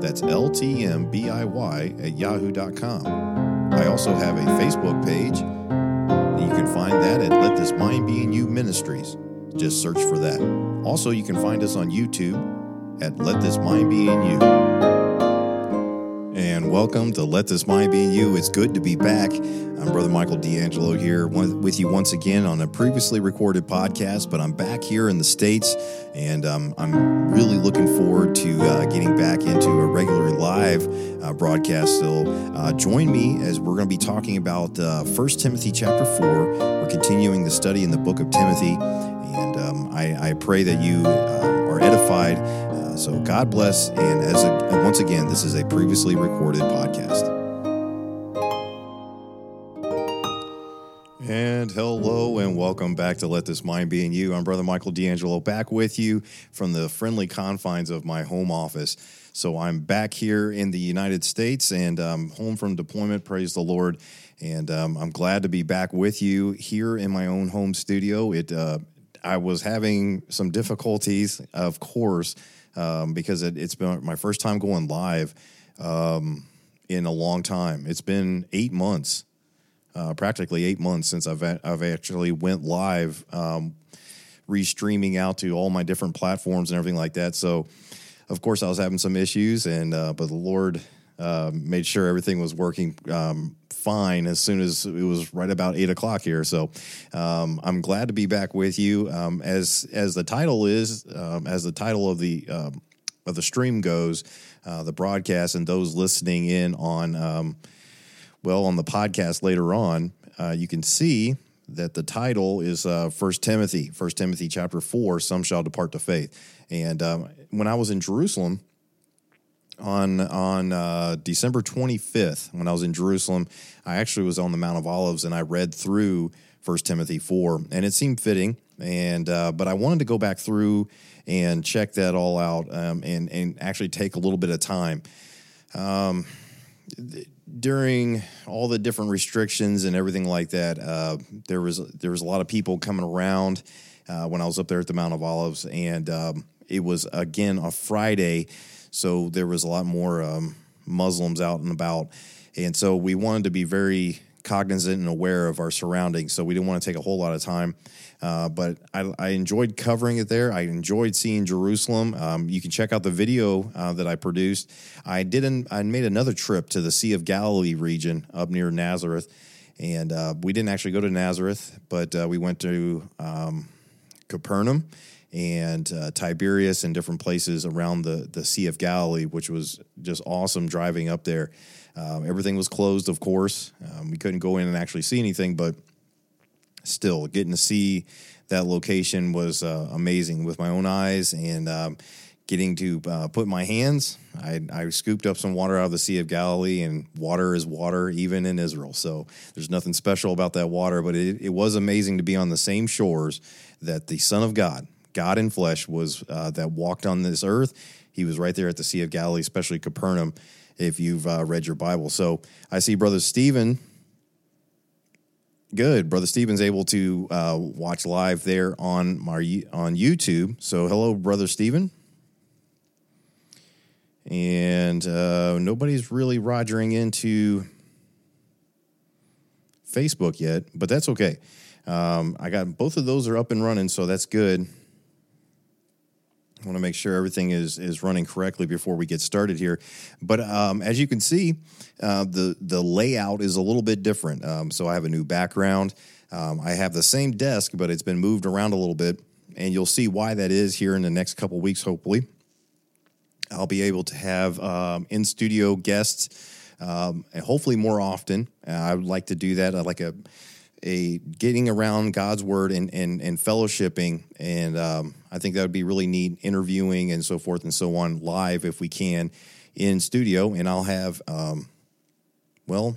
That's ltmbiy at yahoo.com. I also have a Facebook page. You can find that at Let This Mind Be in You Ministries. Just search for that. Also, you can find us on YouTube at Let This Mind Be in You. Welcome to Let This Mind Be You. It's good to be back. I'm Brother Michael D'Angelo here with you once again on a previously recorded podcast, but I'm back here in the States and um, I'm really looking forward to uh, getting back into a regular live uh, broadcast. So uh, join me as we're going to be talking about uh, 1 Timothy chapter 4. We're continuing the study in the book of Timothy, and um, I, I, pray that you uh, are edified so God bless. And as a, and once again, this is a previously recorded podcast. And hello and welcome back to Let This Mind Be in You. I'm Brother Michael D'Angelo back with you from the friendly confines of my home office. So I'm back here in the United States and I'm home from deployment. Praise the Lord. And um, I'm glad to be back with you here in my own home studio. It uh, I was having some difficulties, of course, um, because it, has been my first time going live um, in a long time. It's been eight months, uh, practically eight months since I've I've actually went live, um, restreaming out to all my different platforms and everything like that. So, of course, I was having some issues, and uh, but the Lord uh, made sure everything was working um, fine as soon as it was right about eight o'clock here. So um, I'm glad to be back with you. Um, as as the title is, um, as the title of the um, of the stream goes, uh, the broadcast and those listening in on um, well on the podcast later on, uh, you can see that the title is uh, First Timothy, First Timothy chapter four. Some shall depart to faith. And um, when I was in Jerusalem on on uh, December 25th when I was in Jerusalem. I actually was on the Mount of Olives and I read through First Timothy 4, and it seemed fitting. And uh, but I wanted to go back through and check that all out um, and and actually take a little bit of time. Um, th- during all the different restrictions and everything like that, uh, there was there was a lot of people coming around uh, when I was up there at the Mount of Olives, and um, it was again a Friday so there was a lot more um, Muslims out and about. And so we wanted to be very cognizant and aware of our surroundings. So we didn't want to take a whole lot of time. Uh, but I, I, enjoyed covering it there. I enjoyed seeing Jerusalem. Um, you can check out the video uh, that I produced. I did not I made another trip to the Sea of Galilee region up near Nazareth, and uh, we didn't actually go to Nazareth, but uh, we went to um, Capernaum and uh, Tiberias and different places around the, the Sea of Galilee, which was just awesome driving up there. Um, everything was closed, of course. Um, we couldn't go in and actually see anything, but still, getting to see that location was uh, amazing with my own eyes and um, getting to uh, put my hands. I, I, scooped up some water out of the Sea of Galilee, and water is water, even in Israel. So there's nothing special about that water, but it, it was amazing to be on the same shores that the Son of God, God in flesh was uh, that walked on this earth. He was right there at the Sea of Galilee, especially Capernaum, if you've uh, read your Bible. So I see Brother Stephen. Good, Brother Stephen's able to uh, watch live there on my on YouTube. So hello, Brother Stephen. And uh, nobody's really rogering into Facebook yet, but that's okay. Um, I got both of those are up and running, so that's good. I want to make sure everything is is running correctly before we get started here. But um, as you can see, uh, the the layout is a little bit different. Um, so I have a new background. Um, I have the same desk, but it's been moved around a little bit, and you'll see why that is here in the next couple weeks. Hopefully, I'll be able to have um, in studio guests. Um, and hopefully more often. Uh, I would like to do that. I like a a getting around God's word and and, and fellowshipping, and um, I think that would be really neat. Interviewing and so forth and so on live if we can in studio, and I'll have um, well,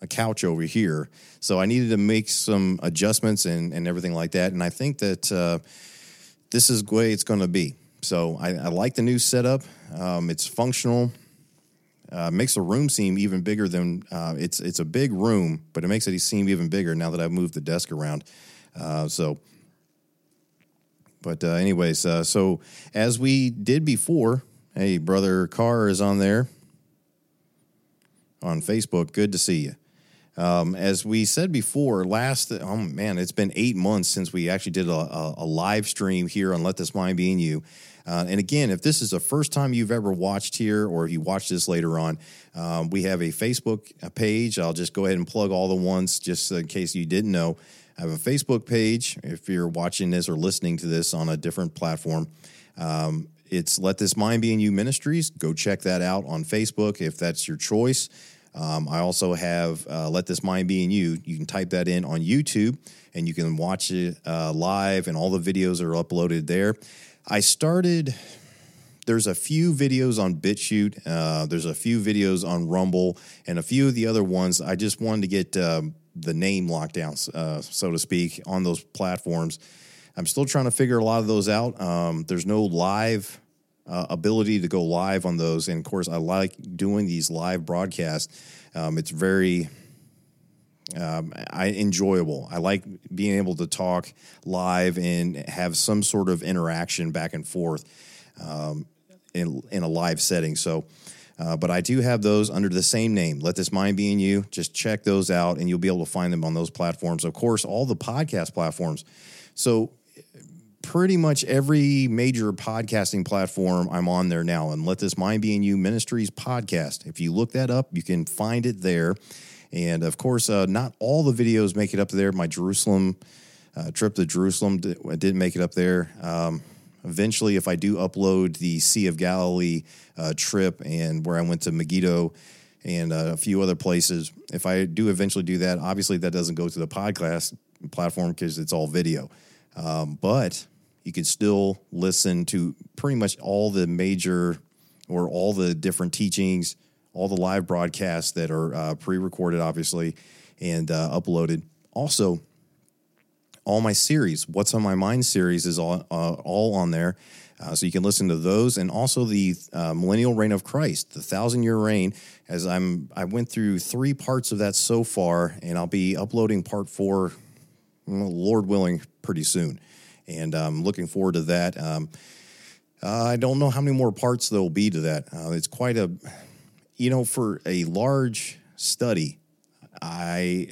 a couch over here. So I needed to make some adjustments and, and everything like that. And I think that uh, this is the way it's going to be. So I, I, like the new setup. Um, it's functional. Uh, makes the room seem even bigger than uh, it's. It's a big room, but it makes it seem even bigger now that I've moved the desk around. Uh, so, but uh, anyways, uh, so as we did before, hey, brother Carr is on there on Facebook. Good to see you. Um, as we said before, last oh man, it's been eight months since we actually did a, a, a live stream here on Let This Mind Be in You. Uh, and again, if this is the first time you've ever watched here, or if you watch this later on, um, we have a Facebook page. I'll just go ahead and plug all the ones just in case you didn't know. I have a Facebook page. If you're watching this or listening to this on a different platform, um, it's Let This Mind Be in You Ministries. Go check that out on Facebook if that's your choice. Um, I also have uh, Let This Mind Be in You. You can type that in on YouTube and you can watch it uh, live, and all the videos are uploaded there. I started, there's a few videos on BitChute, uh, there's a few videos on Rumble, and a few of the other ones. I just wanted to get um, the name locked down, uh, so to speak, on those platforms. I'm still trying to figure a lot of those out. Um, there's no live uh, ability to go live on those. And of course, I like doing these live broadcasts. Um, it's very um, I enjoyable. I like being able to talk live and have some sort of interaction back and forth um, in in a live setting. So. Uh, but I do have those under the same name. Let this mind be in you. Just check those out, and you'll be able to find them on those platforms. Of course, all the podcast platforms. So pretty much every major podcasting platform I'm on there now. And Let This Mind Be in You Ministries podcast. If you look that up, you can find it there. And of course, uh, not all the videos make it up there. My Jerusalem uh, trip to Jerusalem didn't make it up there. Um, eventually, if I do upload the Sea of Galilee uh, trip and where I went to Megiddo and uh, a few other places, if I do eventually do that, obviously that doesn't go to the podcast platform because it's all video. Um, but you can still listen to pretty much all the major or all the different teachings, all the live broadcasts that are uh, pre recorded, obviously, and uh, uploaded. Also, all my series, What's on My Mind series, is all, uh, all on there. Uh, so you can listen to those, and also the uh, Millennial Reign of Christ, the Thousand Year Reign. As I'm, I went through three parts of that so far, and I'll be uploading part four, Lord willing, pretty soon and I'm looking forward to that. Um, uh, I don't know how many more parts there will be to that. Uh, it's quite a, you know, for a large study, I,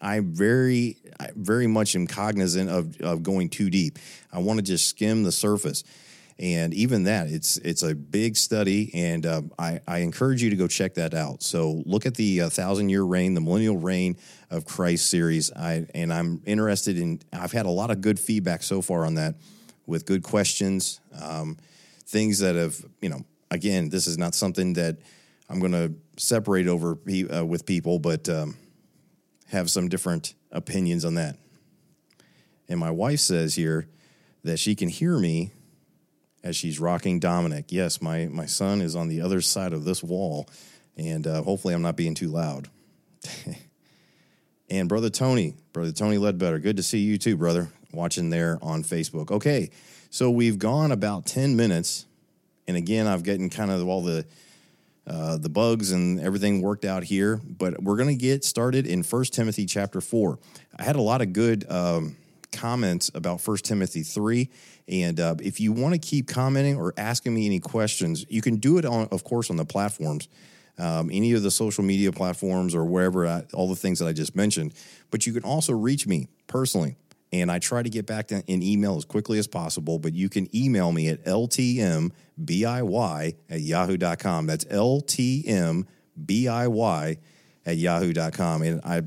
I very, I very much am cognizant of of going too deep. I want to just skim the surface. And even that it's it's a big study and uh, I, I encourage you to go check that out. So look at the uh, thousand year reign the millennial reign of christ series. I and i'm interested in i've had a lot of good feedback so far on that with good questions um, things that have you know again this is not something that i'm going to separate over uh, with people but um, have some different opinions on that and my wife says here that she can hear me as she's rocking Dominic. Yes, my, my son is on the other side of this wall, and uh, hopefully I'm not being too loud. and Brother Tony, Brother Tony Ledbetter, good to see you too, brother, watching there on Facebook. Okay, so we've gone about 10 minutes, and again, I've gotten kind of all the uh, the bugs and everything worked out here, but we're going to get started in First Timothy chapter 4. I had a lot of good um, comments about First Timothy 3 and uh, if you want to keep commenting or asking me any questions, you can do it on, of course, on the platforms, um, any of the social media platforms or wherever, I, all the things that I just mentioned. But you can also reach me personally. And I try to get back to, in email as quickly as possible, but you can email me at ltmbiy at yahoo.com. That's ltmbiy at yahoo.com. And I,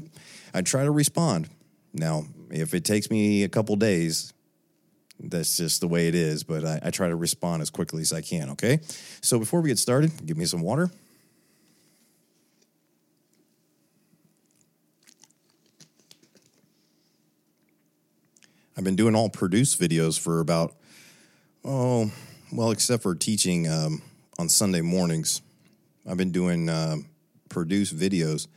I try to respond. Now, if it takes me a couple days, that's just the way it is, but I, I try to respond as quickly as I can, okay? So before we get started, give me some water. I've been doing all produce videos for about, oh, well, except for teaching um, on Sunday mornings. I've been doing uh, produce videos,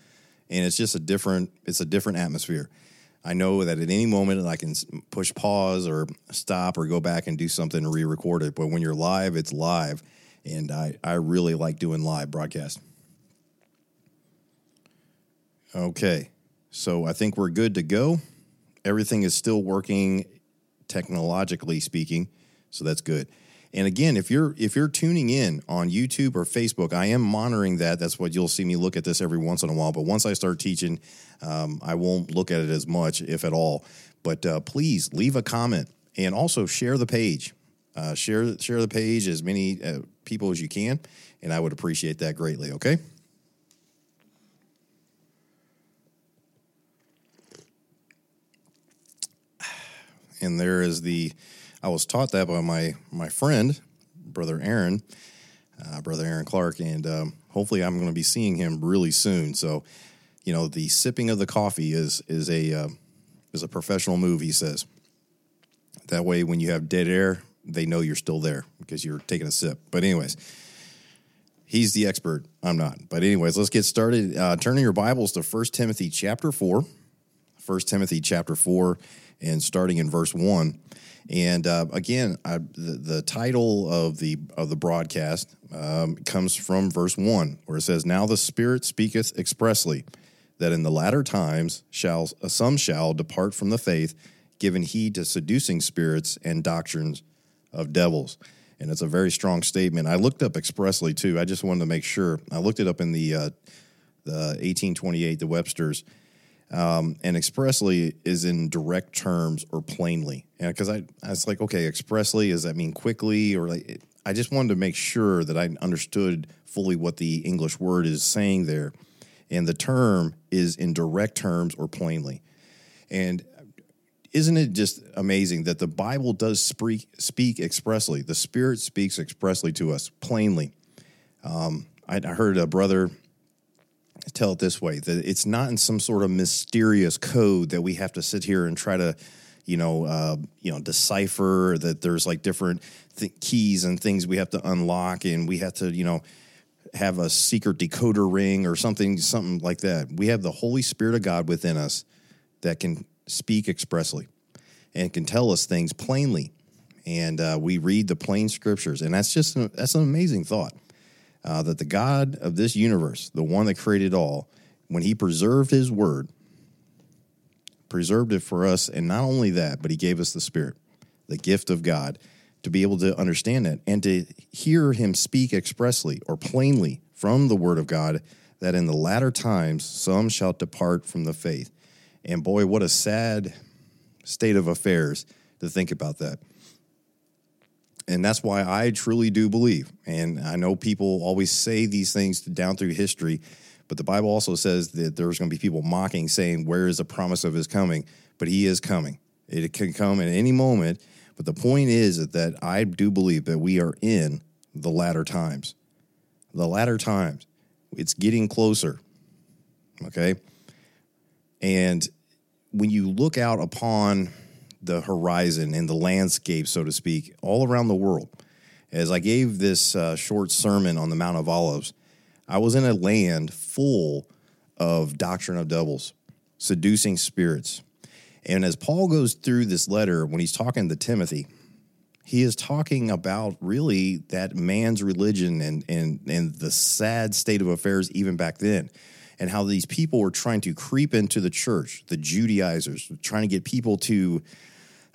and it's just a different it's a different atmosphere. I know that at any moment I can push pause or stop or go back and do something and re-record it. But when you're live, it's live, and I I really like doing live broadcast. Okay, so I think we're good to go. Everything is still working technologically speaking, so that's good. And again, if you're if you're tuning in on YouTube or Facebook, I am monitoring that. That's what you'll see me look at this every once in a while. But once I start teaching, um, I won't look at it as much, if at all. But uh, please leave a comment and also share the page. Uh, share share the page as many uh, people as you can, and I would appreciate that greatly. Okay. And there is the I was taught that by my my friend, brother Aaron, uh, brother Aaron Clark, and um, hopefully I'm going to be seeing him really soon. So, you know, the sipping of the coffee is is a uh, is a professional move. He says that way when you have dead air, they know you're still there because you're taking a sip. But anyways. He's the expert. I'm not. But anyways, let's get started. Uh, turning your Bibles to 1 Timothy chapter 4. 1 Timothy chapter 4 and starting in verse 1. And uh, again, I, the, the, title of the of the broadcast um, comes from verse one, where it says, "Now the Spirit speaketh expressly that in the latter times shall uh, some shall depart from the faith, giving heed to seducing spirits and doctrines of devils." And it's a very strong statement. I looked up expressly too. I just wanted to make sure. I looked it up in the uh, the 1828, the Webster's um, and expressly is in direct terms or plainly. Because I, I was like, okay, expressly, does that mean quickly? Or like, I just wanted to make sure that I understood fully what the English word is saying there. And the term is in direct terms or plainly. And isn't it just amazing that the Bible does speak, speak expressly? The Spirit speaks expressly to us plainly. Um, I heard a brother tell it this way that it's not in some sort of mysterious code that we have to sit here and try to you know uh, you know decipher that there's like different th- keys and things we have to unlock and we have to you know have a secret decoder ring or something something like that. We have the holy spirit of god within us that can speak expressly and can tell us things plainly. And uh, we read the plain scriptures. And that's just an, that's an amazing thought uh, that the God of this universe, the one that created all, when he preserved his word, preserved it for us. And not only that, but he gave us the Spirit, the gift of God, to be able to understand it and to hear him speak expressly or plainly from the word of God that in the latter times some shall depart from the faith. And boy, what a sad state of affairs to think about that and that's why I truly do believe. And I know people always say these things down through history, but the Bible also says that there's going to be people mocking, saying, Where is the promise of his coming? But he is coming. It can come at any moment. But the point is that I do believe that we are in the latter times. The latter times. It's getting closer. Okay. And when you look out upon the horizon and the landscape, so to speak, all around the world. As I gave this uh, short sermon on the Mount of Olives, I was in a land full of doctrine of devils, seducing spirits. And as Paul goes through this letter, when he's talking to Timothy, he is talking about really that man's religion and, and, and the sad state of affairs even back then, and how these people were trying to creep into the church, the Judaizers, trying to get people to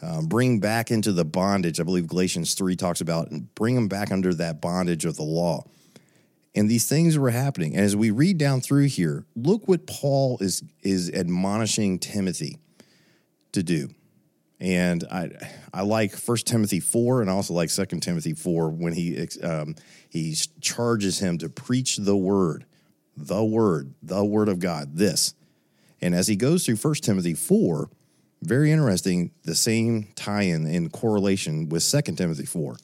um, bring back into the bondage. I believe Galatians 3 talks about and bring them back under that bondage of the law. And these things were happening. And as we read down through here, look what Paul is is admonishing Timothy to do. And I I like First Timothy 4 and I also like Second Timothy 4 when he um, he charges him to preach the word, the word, the word of God, this. And as he goes through First Timothy 4, very interesting, the same tie-in in correlation with Second Timothy 4.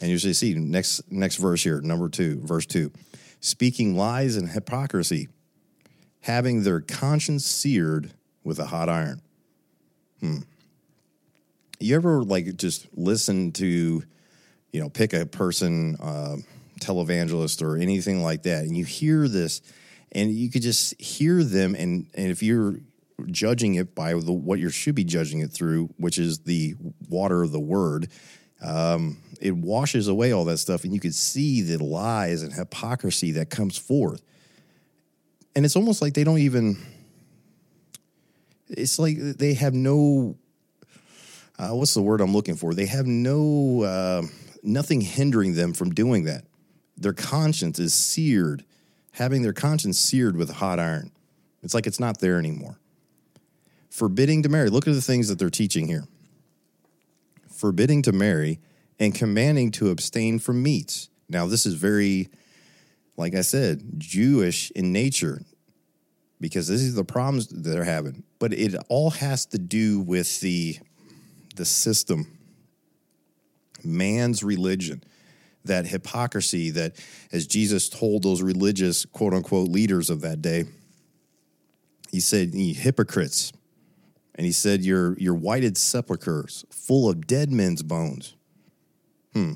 And you see next next verse here, number two, verse two. Speaking lies and hypocrisy, having their conscience seared with a hot iron. Hmm. You ever like just listen to, you know, pick a person, uh, televangelist or anything like that, and you hear this and you could just hear them. And and if you're judging it by the, what you should be judging it through, which is the water of the word, um, it washes away all that stuff, and you can see the lies and hypocrisy that comes forth. And it's almost like they don't even. It's like they have no. Uh, what's the word I'm looking for? They have no uh, nothing hindering them from doing that. Their conscience is seared, having their conscience seared with hot iron. It's like it's not there anymore. Forbidding to marry. Look at the things that they're teaching here. Forbidding to marry and commanding to abstain from meats. Now, this is very, like I said, Jewish in nature because this is the problems that they're having. But it all has to do with the the system, man's religion, that hypocrisy that, as Jesus told those religious quote unquote leaders of that day, he said, "Ye hypocrites," and he said, "You're you're whited sepulchres full of dead men's bones." Hmm.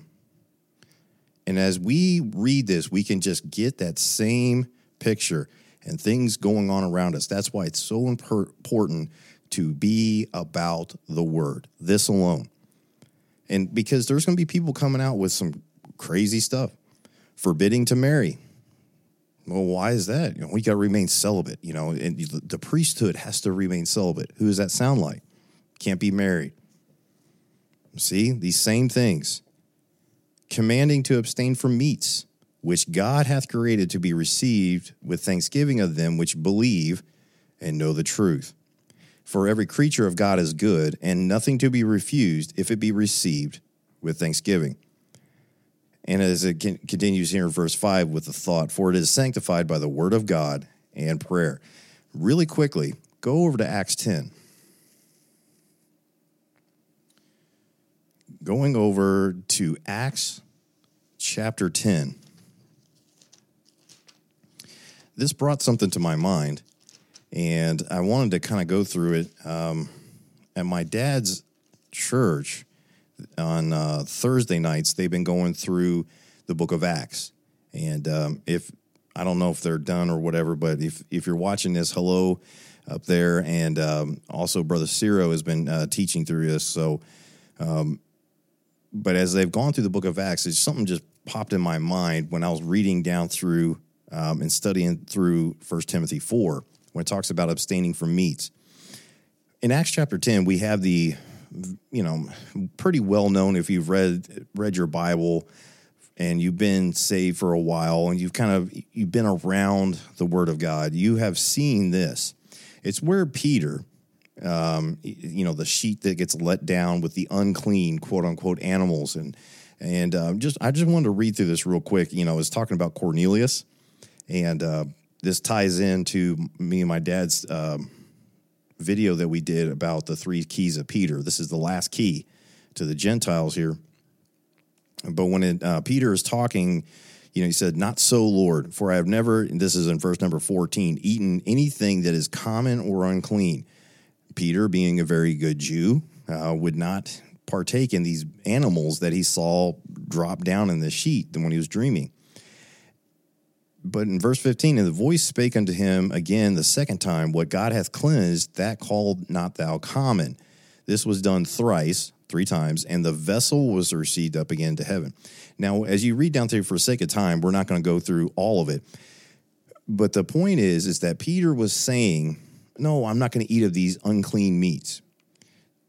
And as we read this, we can just get that same picture and things going on around us. That's why it's so important to be about the word, this alone. And because there's going to be people coming out with some crazy stuff, forbidding to marry. Well, why is that? You know, we got to remain celibate, you know, and the priesthood has to remain celibate. Who does that sound like? Can't be married. See, these same things commanding to abstain from meats, which God hath created to be received with thanksgiving of them which believe and know the truth. For every creature of God is good, and nothing to be refused if it be received with thanksgiving. And as it continues here in verse 5 with the thought, for it is sanctified by the word of God and prayer. Really quickly, go over to Acts 10. going over to Acts chapter 10. This brought something to my mind, and I wanted to kind of go through it. Um, at my dad's church on uh, Thursday nights, they've been going through the book of Acts. And um, if I don't know if they're done or whatever, but if, if you're watching this, hello up there. And um, also, Brother Ciro has been uh, teaching through this. So, um, but as they've gone through the book of Acts, it's something just popped in my mind when I was reading down through um, and studying through First Timothy 4 when it talks about abstaining from meats. In Acts chapter 10, we have the, you know, pretty well known if you've read read your Bible and you've been saved for a while and you've kind of you've been around the word of God, you have seen this. It's where Peter um, you know, the sheet that gets let down with the unclean quote unquote animals. And, and um, just, I just wanted to read through this real quick. You know, I was talking about Cornelius, and uh, this ties into me and my dad's um, video that we did about the three keys of Peter. This is the last key to the Gentiles here. But when it, uh, Peter is talking, you know, he said, Not so, Lord, for I have never, this is in verse number 14, eaten anything that is common or unclean. Peter, being a very good Jew, uh, would not partake in these animals that he saw drop down in the sheet when he was dreaming. But in verse 15, and the voice spake unto him again the second time, What God hath cleansed, that called not thou common. This was done thrice, three times, and the vessel was received up again to heaven. Now, as you read down through for sake of time, we're not going to go through all of it. But the point is, is that Peter was saying no, I'm not going to eat of these unclean meats.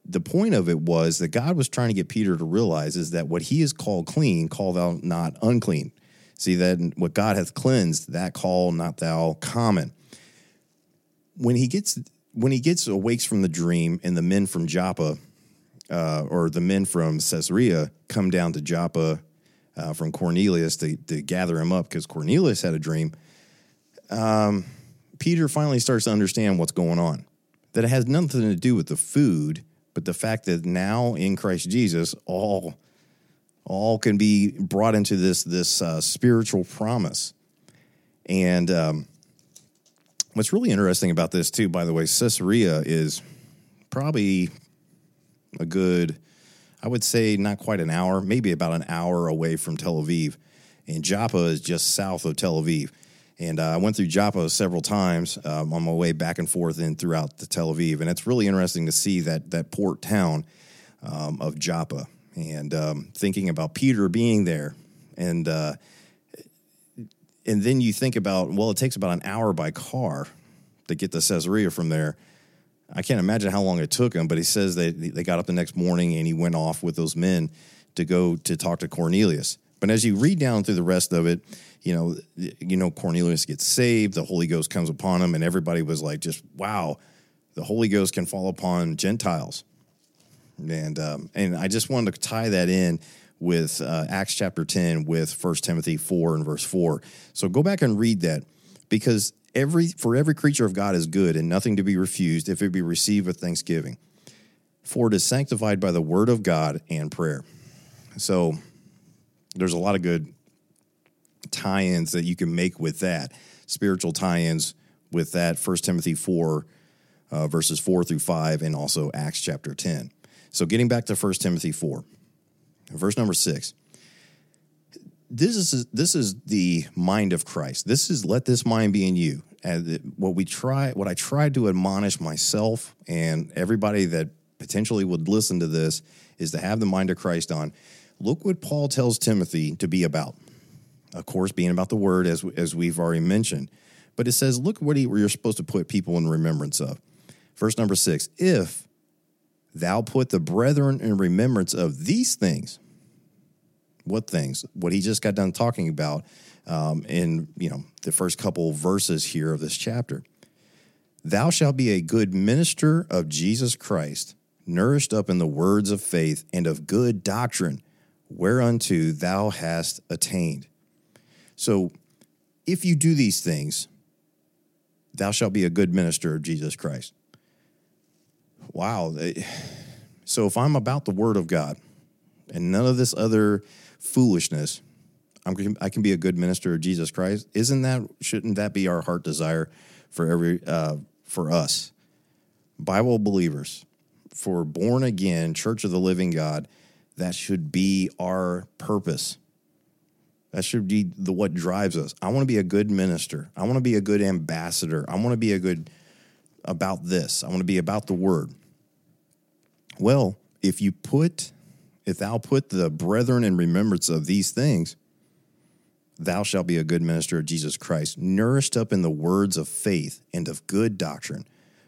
The point of it was that God was trying to get Peter to realize is that what he is called clean, call thou not unclean. See that what God hath cleansed, that call not thou common. When he gets when he gets awakes from the dream, and the men from Joppa, uh, or the men from Caesarea, come down to Joppa uh, from Cornelius to, to gather him up because Cornelius had a dream. Um, Peter finally starts to understand what's going on. That it has nothing to do with the food, but the fact that now in Christ Jesus, all all can be brought into this this uh, spiritual promise. And um, what's really interesting about this too, by the way, Caesarea is probably a good, I would say, not quite an hour, maybe about an hour away from Tel Aviv, and Joppa is just south of Tel Aviv. And uh, I went through Joppa several times um, on my way back and forth and throughout the Tel Aviv, and it's really interesting to see that that port town um, of Joppa, and um, thinking about Peter being there, and uh, and then you think about well, it takes about an hour by car to get to Caesarea from there. I can't imagine how long it took him, but he says that they got up the next morning and he went off with those men to go to talk to Cornelius. But as you read down through the rest of it, you know, you know Cornelius gets saved, the Holy Ghost comes upon him, and everybody was like, just wow, the Holy Ghost can fall upon Gentiles, and um, and I just wanted to tie that in with uh, Acts chapter ten with First Timothy four and verse four. So go back and read that because every for every creature of God is good and nothing to be refused if it be received with thanksgiving, for it is sanctified by the word of God and prayer. So there's a lot of good tie-ins that you can make with that spiritual tie-ins with that First Timothy 4 uh, verses 4 through 5 and also Acts chapter 10. So getting back to First Timothy 4, verse number 6. This is this is the mind of Christ. This is let this mind be in you. And what we try what I tried to admonish myself and everybody that potentially would listen to this is to have the mind of Christ on. Look what Paul tells Timothy to be about. Of course, being about the word, as, as we've already mentioned. But it says, look what he, you're supposed to put people in remembrance of. Verse number six If thou put the brethren in remembrance of these things, what things? What he just got done talking about um, in you know the first couple verses here of this chapter. Thou shalt be a good minister of Jesus Christ, nourished up in the words of faith and of good doctrine, whereunto thou hast attained. So, if you do these things, thou shalt be a good minister of Jesus Christ. Wow. So, if I'm about the word of God and none of this other foolishness, I'm, I can be a good minister of Jesus Christ. Isn't that, shouldn't that be our heart desire for every, uh, for us? Bible believers, for born again, church of the living God, that should be our purpose. That should be the what drives us. I want to be a good minister. I want to be a good ambassador. I want to be a good about this. I want to be about the word. Well, if you put if thou put the brethren in remembrance of these things, thou shalt be a good minister of Jesus Christ, nourished up in the words of faith and of good doctrine,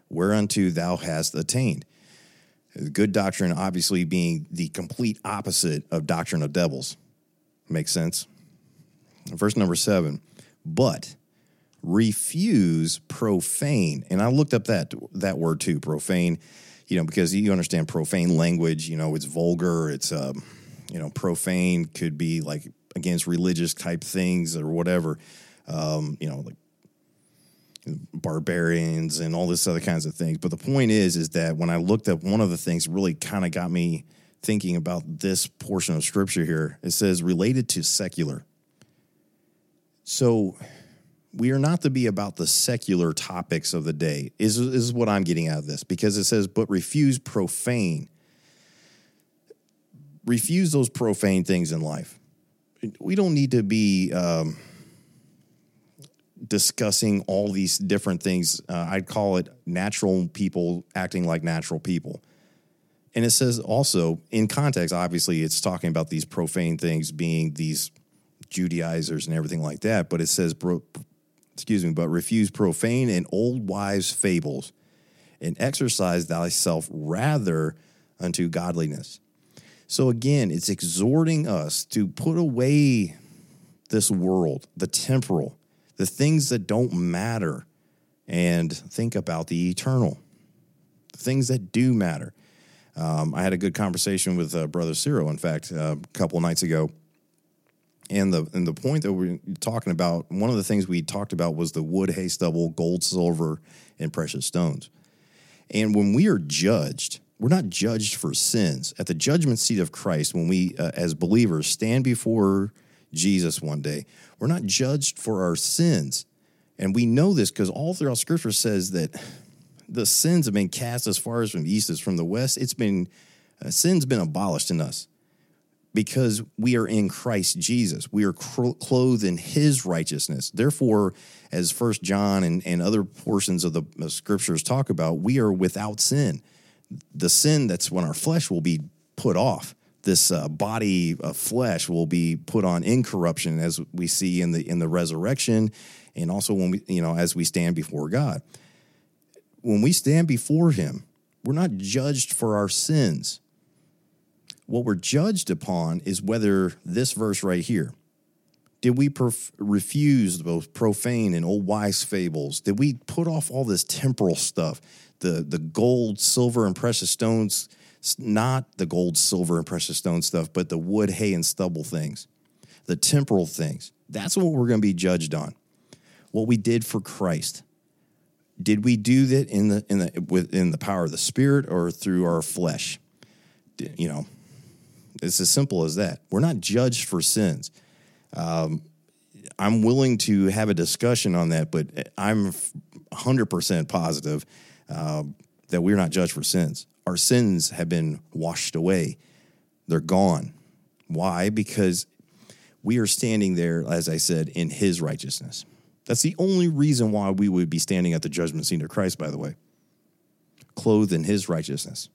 whereunto thou hast attained. Good doctrine, obviously, being the complete opposite of doctrine of devils. Makes sense? Verse number seven, but refuse profane. And I looked up that that word too, profane, you know, because you understand profane language, you know, it's vulgar, it's um, you know, profane could be like against religious type things or whatever. Um, you know, like barbarians and all this other kinds of things. But the point is, is that when I looked up, one of the things really kind of got me thinking about this portion of scripture here. It says related to secular. So we are not to be about the secular topics of the day. Is is what I'm getting out of this because it says, but refuse profane. Refuse those profane things in life. We don't need to be. Um, discussing all these different things. Uh, I'd call it natural people acting like natural people. And it says also in context, obviously, it's talking about these profane things being these Judaizers and everything like that. But it says, excuse me, but refuse profane and old wives' fables and exercise thyself rather unto godliness. So again, it's exhorting us to put away this world, the temporal, the things that don't matter, and think about the eternal, the things that do matter. Um, I had a good conversation with uh, Brother Cyril, in fact, uh, a couple nights ago. And the and the point that we're talking about, one of the things we talked about was the wood, hay, stubble, gold, silver, and precious stones. And when we are judged, we're not judged for sins. At the judgment seat of Christ, when we, uh, as believers, stand before Jesus one day. We're not judged for our sins. And we know this because all throughout scripture says that the sins have been cast as far as from the east as from the west. It's been, uh, sin's been abolished in us. Because we are in Christ Jesus. We are clothed in his righteousness. Therefore, as First John and, and other portions of the scriptures talk about, we are without sin. The sin that's when our flesh will be put off. This uh, body of flesh will be put on incorruption, as we see in the in the resurrection, and also when we you know as we stand before God. When we stand before Him, we're not judged for our sins what we're judged upon is whether this verse right here did we prof- refuse both profane and old wise fables? Did we put off all this temporal stuff, the the gold, silver, and precious stones? Not the gold, silver, and precious stone stuff, but the wood, hay, and stubble things, the temporal things. That's what we're going to be judged on. What we did for Christ. Did we do that in the in the within the power of the Spirit or through our flesh? You know, it's as simple as that. We're not judged for sins. Um, I'm willing to have a discussion on that, but I'm 100% positive uh, that we're not judged for sins. Our sins have been washed away, they're gone. Why? Because we are standing there, as I said, in His righteousness. That's the only reason why we would be standing at the judgment seat of Christ, by the way, clothed in His righteousness.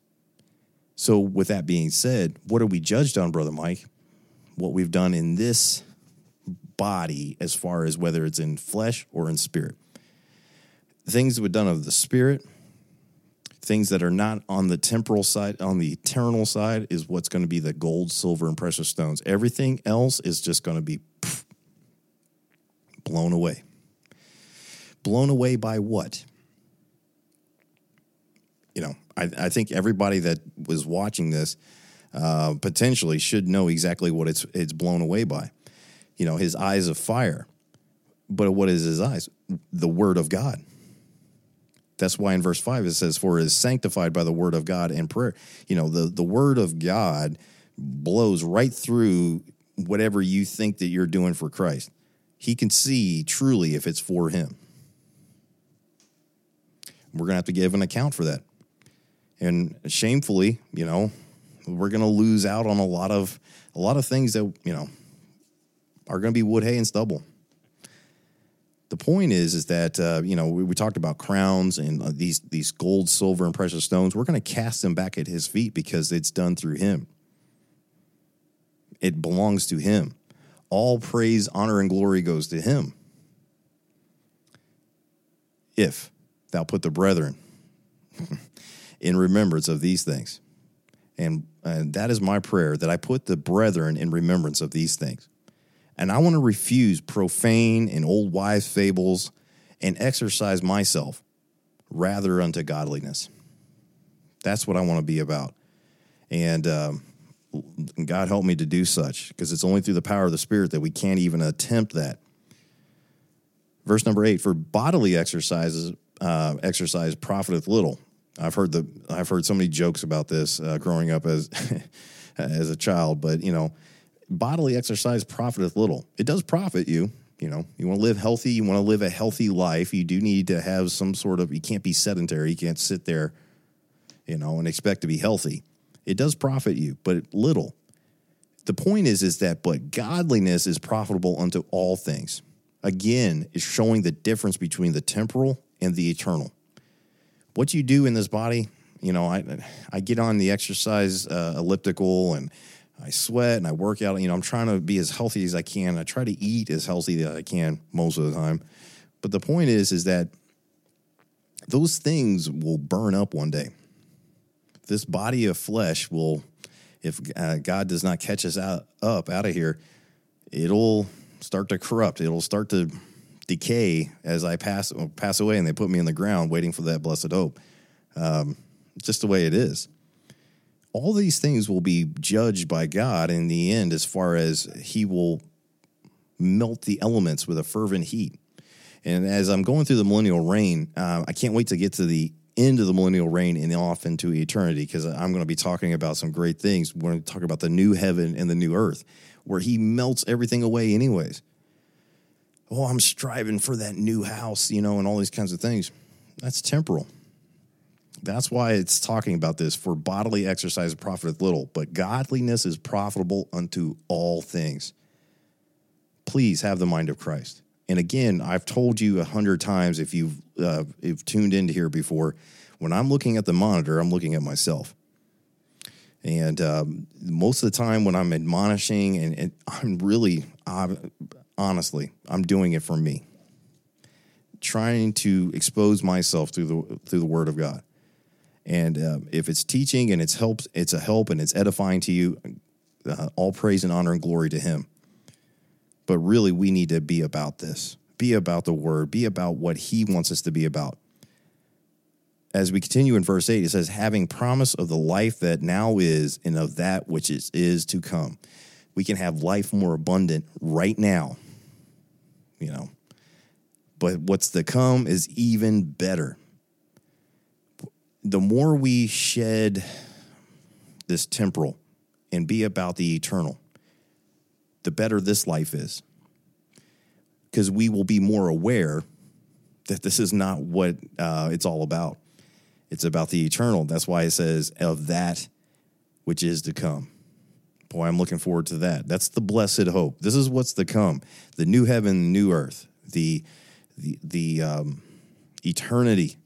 So, with that being said, what are we judged on, Brother Mike? What we've done in this body, as far as whether it's in flesh or in spirit. Things were done of the spirit, things that are not on the temporal side, on the eternal side, is what's going to be the gold, silver, and precious stones. Everything else is just going to be pff, blown away. Blown away by what? You know, I, I think everybody that was watching this uh, potentially should know exactly what it's it's blown away by. You know, his eyes of fire. But what is his eyes? The word of God. That's why in verse 5 it says, For it is sanctified by the word of God and prayer. You know, the, the word of God blows right through whatever you think that you're doing for Christ. He can see truly if it's for him. We're going to have to give an account for that. And shamefully, you know, we're going to lose out on a lot of a lot of things that, you know, are going to be wood, hay, and stubble. The point is, is that uh, you know we, we, talked about crowns and uh, these these gold, silver, and precious stones. We're going to cast them back at His feet because it's done through Him. It belongs to Him. All praise, honor, and glory goes to Him. If thou put the brethren in remembrance of these things. And, and that is my prayer that I put the brethren in remembrance of these things. And I want to refuse profane and old wives' fables and exercise myself rather unto godliness. That's what I want to be about. And um, God help me to do such because it's only through the power of the Spirit that we can't even attempt that. Verse number eight for bodily exercises, uh, exercise profiteth little, I've heard the I've heard so many jokes about this uh, growing up as as a child, but you know, bodily exercise profiteth little. It does profit you. You know, you want to live healthy. You want to live a healthy life. You do need to have some sort of. You can't be sedentary. You can't sit there, you know, and expect to be healthy. It does profit you, but little. The point is, is that but godliness is profitable unto all things. Again, is showing the difference between the temporal and the eternal what you do in this body, you know, I I get on the exercise uh, elliptical and I sweat and I work out. You know, I'm trying to be as healthy as I can. I try to eat as healthy as I can most of the time. But the point is, is that those things will burn up one day. This body of flesh will, if uh, God does not catch us out, up out of here, it'll start to corrupt. It'll start to decay as I pass pass away, and they put me in the ground waiting for that blessed hope. Um, just the way it is. All these things will be judged by God in the end, as far as He will melt the elements with a fervent heat. And as I'm going through the millennial reign, uh, I can't wait to get to the end of the millennial reign and off into eternity because I'm going to be talking about some great things. We're going to talk about the new heaven and the new earth, where He melts everything away, anyways oh, I'm striving for that new house, you know, and all these kinds of things. That's temporal. That's why it's talking about this. For bodily exercise profiteth little, but godliness is profitable unto all things. Please have the mind of Christ. And again, I've told you a hundred times if you've uh, if tuned into here before, when I'm looking at the monitor, I'm looking at myself. And um, most of the time, when I'm admonishing, and, and I'm really, honestly, I'm doing it for me, trying to expose myself through the through the Word of God. And uh, if it's teaching and it's helps, it's a help and it's edifying to you. Uh, all praise and honor and glory to Him. But really, we need to be about this. Be about the Word. Be about what He wants us to be about as we continue in verse 8, it says, having promise of the life that now is and of that which is, is to come. We can have life more abundant right now, you know. But what's to come is even better. The more we shed this temporal and be about the eternal, the better this life is. Because we will be more aware that this is not what uh, it's all about it's about the eternal. That's why it says, of that which is to come. Boy, I'm looking forward to that. That's the blessed hope. This is what's to come the new heaven, new earth, the, the, the um, eternity.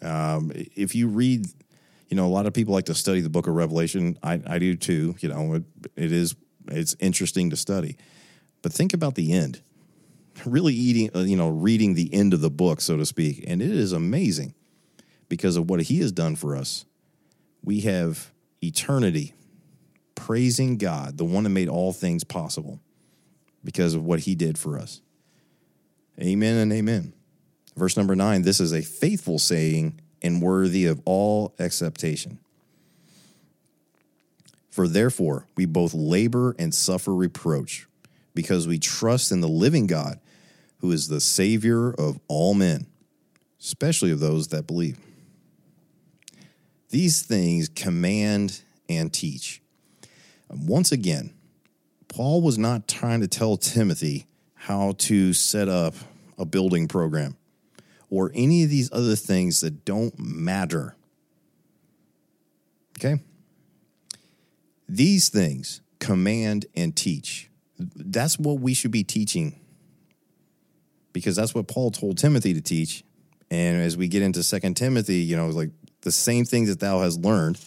Um, if you read, you know, a lot of people like to study the book of Revelation. I, I do too. You know, it, it is, it's interesting to study. But think about the end. Really eating, uh, you know, reading the end of the book, so to speak. And it is amazing because of what he has done for us. We have eternity praising God, the one that made all things possible because of what he did for us. Amen and amen. Verse number nine this is a faithful saying and worthy of all acceptation. For therefore, we both labor and suffer reproach because we trust in the living God, who is the Savior of all men, especially of those that believe. These things command and teach. Once again, Paul was not trying to tell Timothy how to set up a building program or any of these other things that don't matter. Okay? These things command and teach. That's what we should be teaching because that's what Paul told Timothy to teach. And as we get into Second Timothy, you know, like the same things that thou hast learned.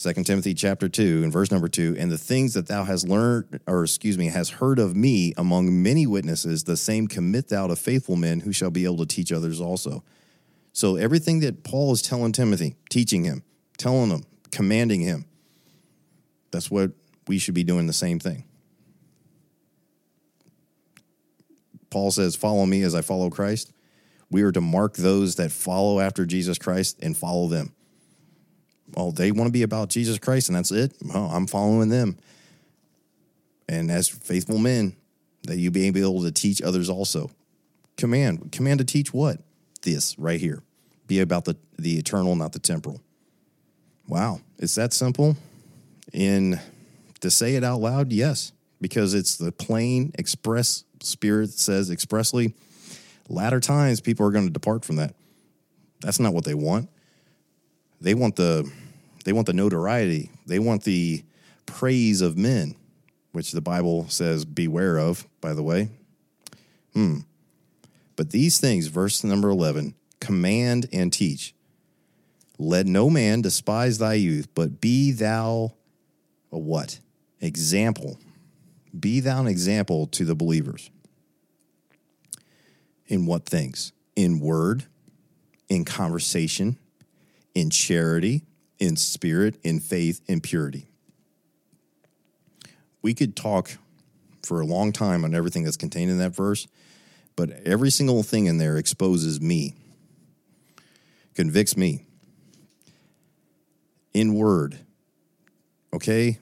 Second Timothy chapter 2 and verse number 2 and the things that thou hast learned or excuse me has heard of me among many witnesses the same commit thou to faithful men who shall be able to teach others also. So everything that Paul is telling Timothy, teaching him, telling him, commanding him, that's what we should be doing the same thing. Paul says, Follow me as I follow Christ. We are to mark those that follow after Jesus Christ and follow them well, they want to be about Jesus Christ and that's it. Well, I'm following them. And as faithful men, that you be able to teach others also. Command, command to teach what? This right here. Be about the, the eternal, not the temporal. Wow. It's that simple. In to say it out loud, yes, because it's the plain express spirit says expressly. Latter times, people are going to depart from that. That's not what they want. They want the they want the notoriety. They want the praise of men, which the Bible says beware of, by the way. Hmm. But these things, verse number 11, command and teach. Let no man despise thy youth, but be thou a what? Example. Be thou an example to the believers. In what things? In word, in conversation, in charity, in spirit, in faith, in purity. We could talk for a long time on everything that's contained in that verse, but every single thing in there exposes me, convicts me in word. Okay?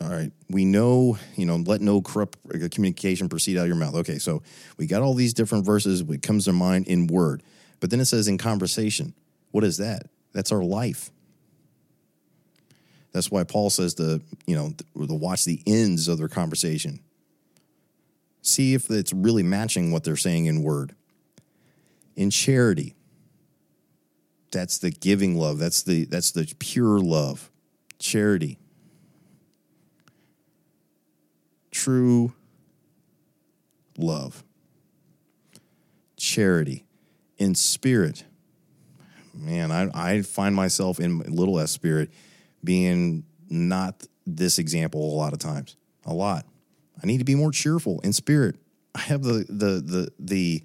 All right. We know, you know, let no corrupt communication proceed out of your mouth. Okay. So we got all these different verses. It comes to mind in word. But then it says in conversation. What is that? That's our life. That's why Paul says to, you know, to watch the ends of their conversation. See if it's really matching what they're saying in word. In charity. That's the giving love. That's the that's the pure love. Charity. True love. Charity in spirit. Man, I, I find myself in little s spirit being not this example a lot of times. A lot. I need to be more cheerful in spirit. I have the the the the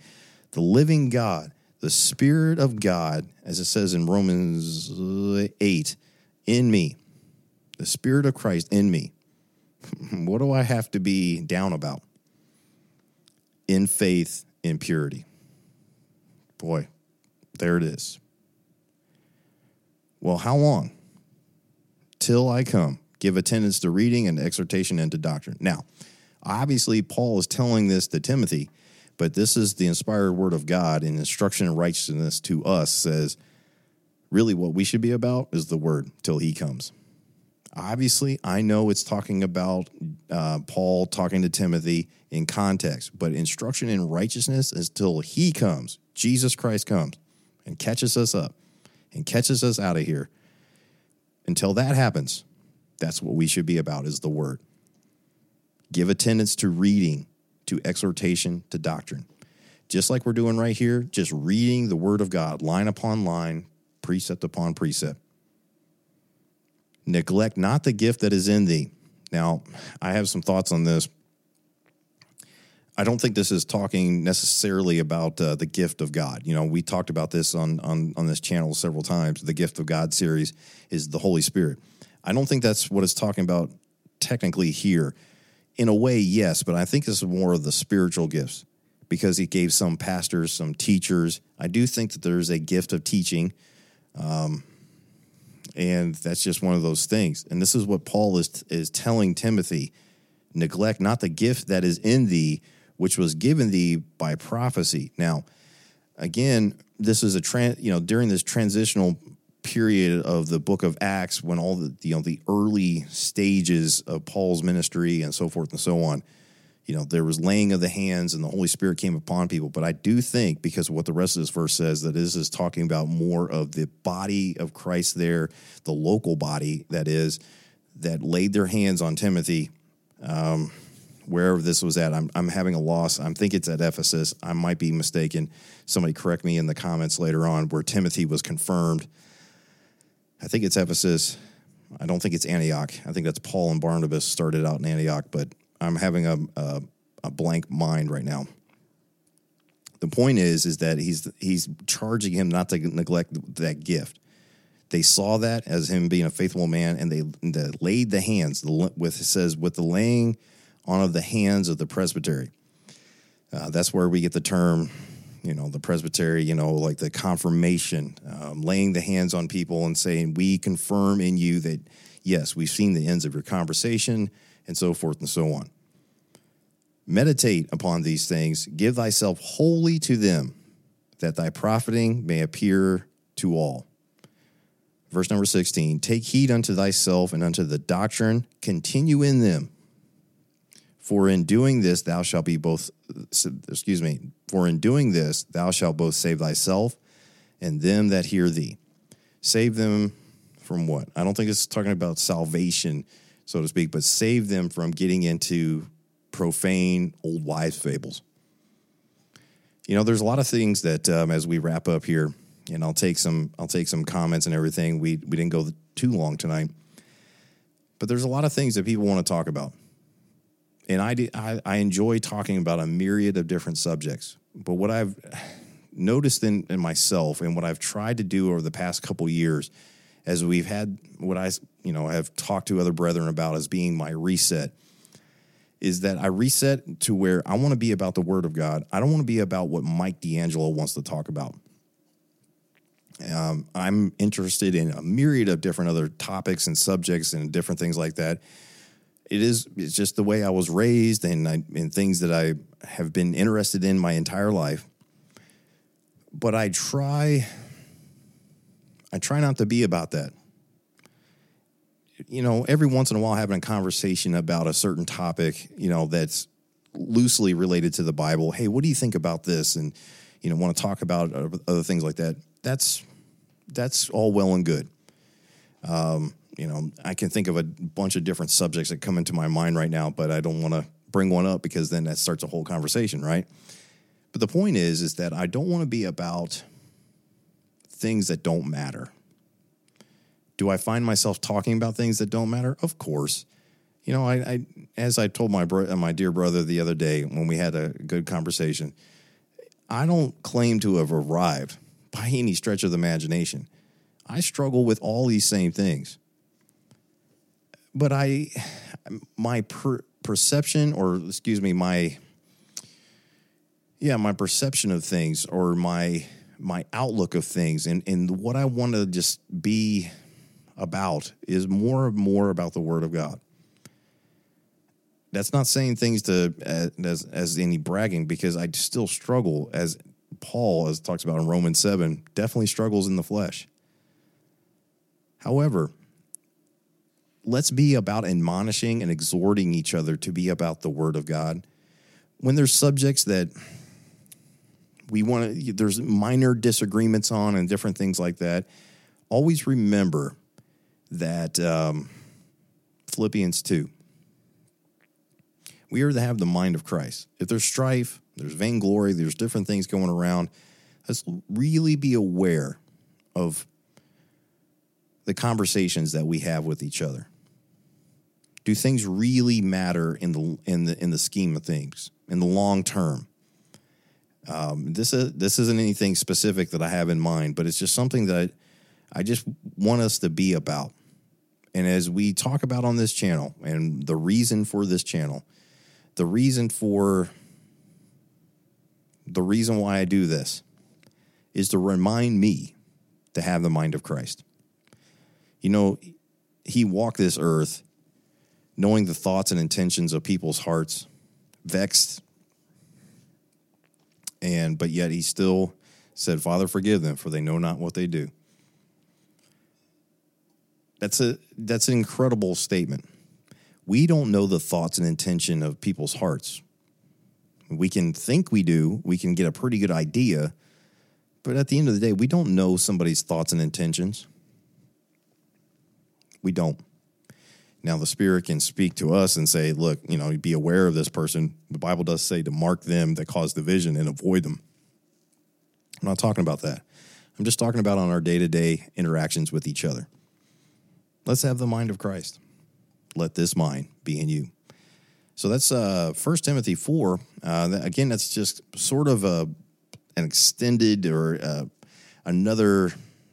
the living God, the Spirit of God, as it says in Romans 8, in me, the Spirit of Christ in me. what do I have to be down about? In faith, in purity. Boy, there it is. Well, how long? Till I come. Give attendance to reading and exhortation and to doctrine. Now, obviously, Paul is telling this to Timothy but this is the inspired word of God, and instruction and righteousness to us says really what we should be about is the word till he comes. Obviously, I know it's talking about uh, Paul talking to Timothy in context, but instruction in righteousness is till he comes, Jesus Christ comes and catches us up and catches us out of here. Until that happens, that's what we should be about is the word. Give attendance to reading, to exhortation to doctrine. Just like we're doing right here, just reading the word of God line upon line, precept upon precept. Neglect not the gift that is in thee. Now, I have some thoughts on this. I don't think this is talking necessarily about uh, the gift of God. You know, we talked about this on, on on this channel several times. The gift of God series is the Holy Spirit. I don't think that's what it's talking about technically here in a way, yes, but I think this is more of the spiritual gifts because he gave some pastors, some teachers. I do think that there's a gift of teaching. Um, and that's just one of those things. And this is what Paul is, is telling Timothy neglect not the gift that is in thee, which was given thee by prophecy. Now, again, this is a trans, you know, during this transitional period of the book of Acts when all the you know the early stages of Paul's ministry and so forth and so on. You know, there was laying of the hands and the Holy Spirit came upon people. But I do think, because of what the rest of this verse says, that this is talking about more of the body of Christ there, the local body that is, that laid their hands on Timothy, um, wherever this was at. I'm, I'm having a loss. I think it's at Ephesus. I might be mistaken. Somebody correct me in the comments later on where Timothy was confirmed I think it's Ephesus. I don't think it's Antioch. I think that's Paul and Barnabas started out in Antioch, but I'm having a, a, a blank mind right now. The point is, is that he's he's charging him not to neglect that gift. They saw that as him being a faithful man, and they, they laid the hands. With it says with the laying on of the hands of the presbytery. Uh, that's where we get the term you know, the presbytery, you know, like the confirmation, um, laying the hands on people and saying, We confirm in you that, yes, we've seen the ends of your conversation, and so forth and so on. Meditate upon these things, give thyself wholly to them, that thy profiting may appear to all. Verse number 16 Take heed unto thyself and unto the doctrine, continue in them for in doing this, thou shalt be both, excuse me, for in doing this, thou shalt both save thyself and them that hear thee. Save them from what? I don't think it's talking about salvation, so to speak, but save them from getting into profane old wives' fables. You know, there's a lot of things that um, as we wrap up here, and I'll take some, I'll take some comments and everything. We we didn't go too long tonight, but there's a lot of things that people want to talk about and I, I, I enjoy talking about a myriad of different subjects. But what I've noticed in, in myself and what I've tried to do over the past couple years, as we've had what I you know have talked to other brethren about as being my reset, is that I reset to where I want to be about the Word of God. I don't want to be about what Mike D'Angelo wants to talk about. Um, I'm interested in a myriad of different other topics and subjects and different things like that it is it's just the way I was raised and I, and things that I have been interested in my entire life. But I try I try not to be about that. You know, every once in a while having a conversation about a certain topic, you know, that's loosely related to the Bible. Hey, what do you think about this? And you know, want to talk about other things like that. That's that's all well and good. Um, you know, I can think of a bunch of different subjects that come into my mind right now, but I don't want to bring one up because then that starts a whole conversation, right? But the point is, is that I don't want to be about things that don't matter. Do I find myself talking about things that don't matter? Of course. You know, I, I as I told my bro- uh, my dear brother the other day when we had a good conversation, I don't claim to have arrived by any stretch of the imagination. I struggle with all these same things. But I my per, perception or excuse me, my yeah, my perception of things or my my outlook of things and and what I want to just be about is more and more about the word of God. That's not saying things to uh, as as any bragging because I still struggle as Paul as talks about in Romans 7 definitely struggles in the flesh. However, let's be about admonishing and exhorting each other to be about the word of God. When there's subjects that we want to there's minor disagreements on and different things like that, always remember that um, Philippians 2 we are to have the mind of Christ. If there's strife, there's vainglory, there's different things going around, let's really be aware of the conversations that we have with each other. Do things really matter in the in the in the scheme of things in the long term? Um, this is this isn't anything specific that I have in mind, but it's just something that I, I just want us to be about. And as we talk about on this channel, and the reason for this channel the reason for the reason why I do this is to remind me to have the mind of Christ. You know, he walked this earth knowing the thoughts and intentions of people's hearts, vexed, and but yet he still said, Father, forgive them, for they know not what they do. That's a that's an incredible statement we don't know the thoughts and intention of people's hearts. We can think we do, we can get a pretty good idea, but at the end of the day, we don't know somebody's thoughts and intentions. We don't. Now, the Spirit can speak to us and say, look, you know, be aware of this person. The Bible does say to mark them that cause division and avoid them. I'm not talking about that. I'm just talking about on our day to day interactions with each other. Let's have the mind of Christ let this mind be in you. So that's uh, 1 Timothy 4. Uh, again, that's just sort of a, an extended or uh, another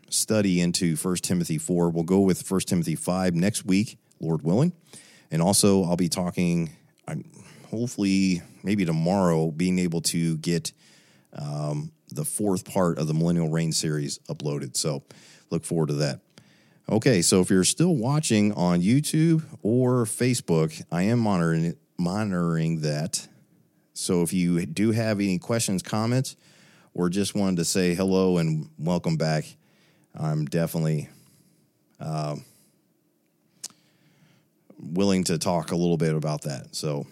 study into 1 Timothy 4. We'll go with 1 Timothy 5 next week, Lord willing. And also, I'll be talking, I'm hopefully, maybe tomorrow, being able to get um, the fourth part of the Millennial Reign series uploaded. So look forward to that. Okay, so if you're still watching on YouTube or Facebook, I am monitoring monitoring that. So if you do have any questions, comments, or just wanted to say hello and welcome back, I'm definitely uh, willing to talk a little bit about that. So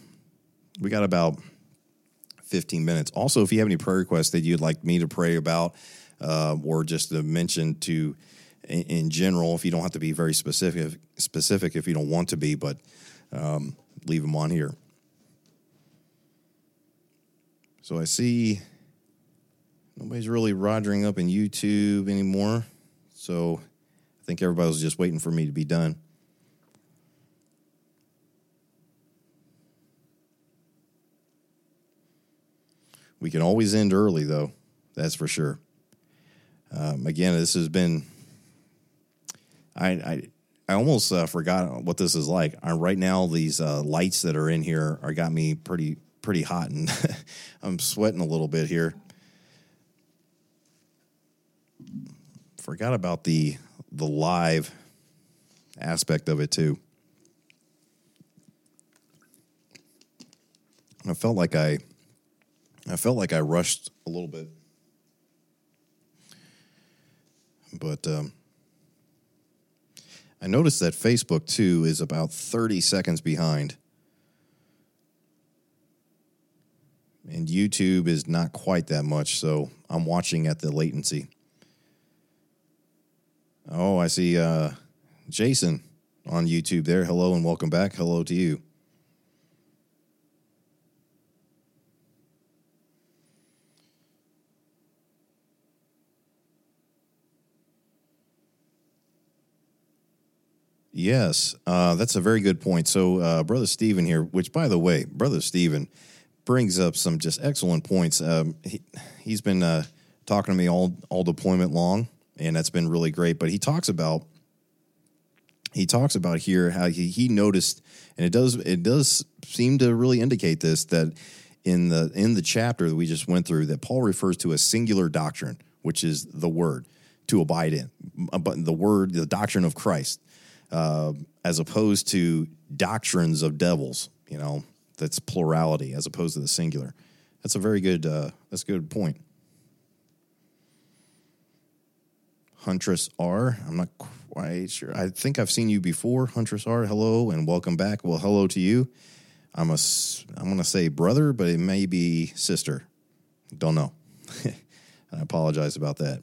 we got about 15 minutes. Also, if you have any prayer requests that you'd like me to pray about, uh, or just to mention to in, in, general. If you don't have to be very specific, specific if you don't want to be, but um, leave them on here. So I see nobody's really rogering up in YouTube anymore. So I think everybody was just waiting for me to be done. We can always end early, though. That's for sure. Um, again, this has been I I, I almost uh, forgot what this is like. Uh, right now, these uh, lights that are in here are got me pretty pretty hot, and I'm sweating a little bit here. Forgot about the the live aspect of it too. I felt like I I felt like I rushed a little bit. But um, I noticed that Facebook too is about 30 seconds behind. And YouTube is not quite that much, so I'm watching at the latency. Oh, I see uh, Jason on YouTube there. Hello and welcome back. Hello to you. Yes, uh, that's a very good point. So, uh, Brother Stephen here, which, by the way, Brother Stephen brings up some just excellent points. Um, he, he's been uh, talking to me all all deployment long, and that's been really great. But he talks about he talks about here how he, he noticed, and it does it does seem to really indicate this that in the in the chapter that we just went through that Paul refers to a singular doctrine, which is the word to abide in, the word, the doctrine of Christ uh, as opposed to doctrines of devils. You know, that's plurality as opposed to the singular. That's a very good. Uh, that's a good point. Huntress R. I'm not quite sure. I think I've seen you before, Huntress R. Hello and welcome back. Well, hello to you. I'm a. I'm going to say brother, but it may be sister. Don't know. I apologize about that.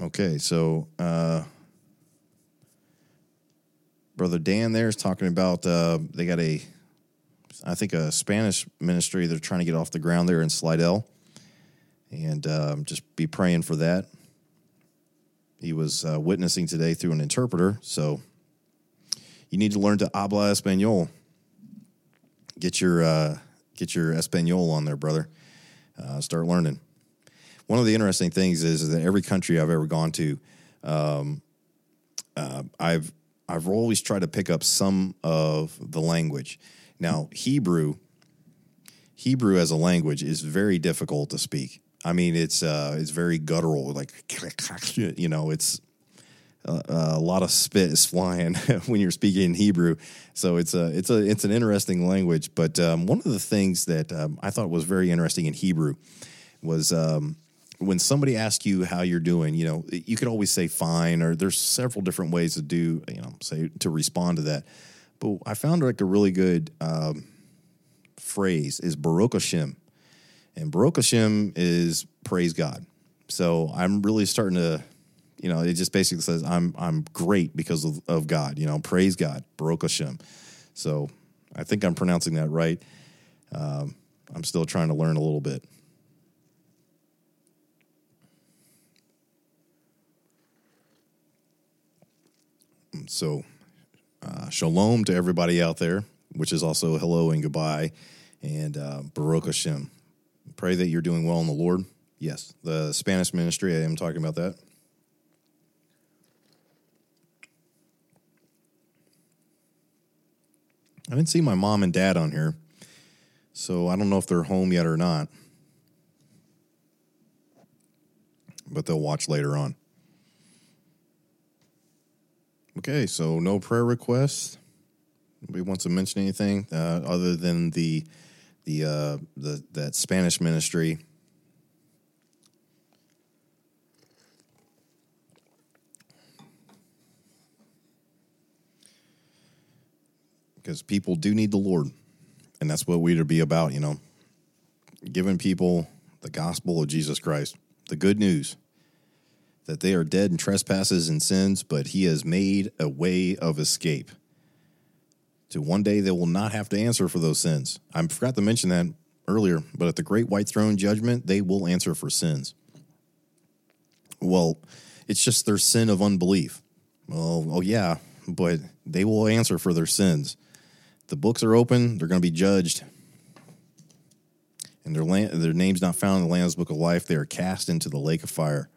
Okay, so uh, brother Dan there is talking about uh, they got a, I think a Spanish ministry they're trying to get off the ground there in Slidell, and um, just be praying for that. He was uh, witnessing today through an interpreter, so you need to learn to habla español. Get your uh, get your español on there, brother. Uh, start learning one of the interesting things is, is that every country I've ever gone to, um, uh, I've I've always tried to pick up some of the language. Now Hebrew, Hebrew as a language is very difficult to speak. I mean, it's uh, it's very guttural, like you know, it's a, uh, a lot of spit is flying when you're speaking in Hebrew. So it's a it's a it's an interesting language. But um, one of the things that um, I thought was very interesting in Hebrew was um, when somebody asks you how you're doing, you know, you could always say fine, or there's several different ways to do, you know, say to respond to that. But I found like a really good um, phrase is Baruch Hashem. And Baruch Hashem is praise God. So I'm really starting to, you know, it just basically says I'm I'm great because of, of God, you know, praise God, Baruch Hashem. So I think I'm pronouncing that right. Um, I'm still trying to learn a little bit. So, uh, shalom to everybody out there, which is also hello and goodbye, and uh, Baruch Hashem. Pray that you're doing well in the Lord. Yes, the Spanish ministry, I am talking about that. I didn't see my mom and dad on here, so I don't know if they're home yet or not. But they'll watch later on. Okay, so no prayer requests. We want to mention anything uh, other than the the uh, the that Spanish ministry. Because people do need the Lord, and that's what we're to be about. You know, giving people the gospel of Jesus Christ, the good news that they are dead in trespasses and sins, but he has made a way of escape. To one day they will not have to answer for those sins. I forgot to mention that earlier, but at the great white throne judgment, they will answer for sins. Well, it's just their sin of unbelief. Well, oh yeah, but they will answer for their sins. The books are open, they're going to be judged. And their, land, their name's not found in the Lamb's Book of Life. They are cast into the lake of fire